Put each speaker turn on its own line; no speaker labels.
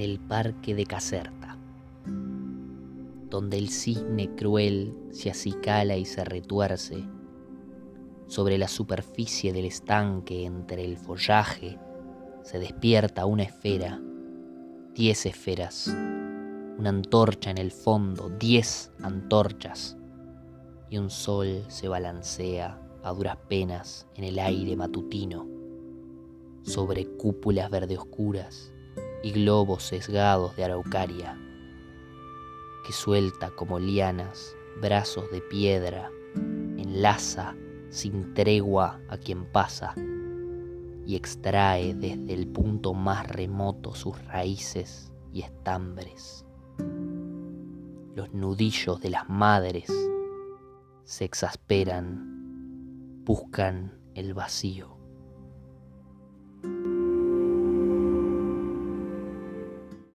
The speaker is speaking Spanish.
el parque de Caserta, donde el cisne cruel se acicala y se retuerce sobre la superficie del estanque. Entre el follaje se despierta una esfera, diez esferas, una antorcha en el fondo, diez antorchas, y un sol se balancea a duras penas en el aire matutino, sobre cúpulas verde oscuras y globos sesgados de araucaria, que suelta como lianas brazos de piedra, enlaza sin tregua a quien pasa y extrae desde el punto más remoto sus raíces y estambres. Los nudillos de las madres se exasperan, buscan el vacío.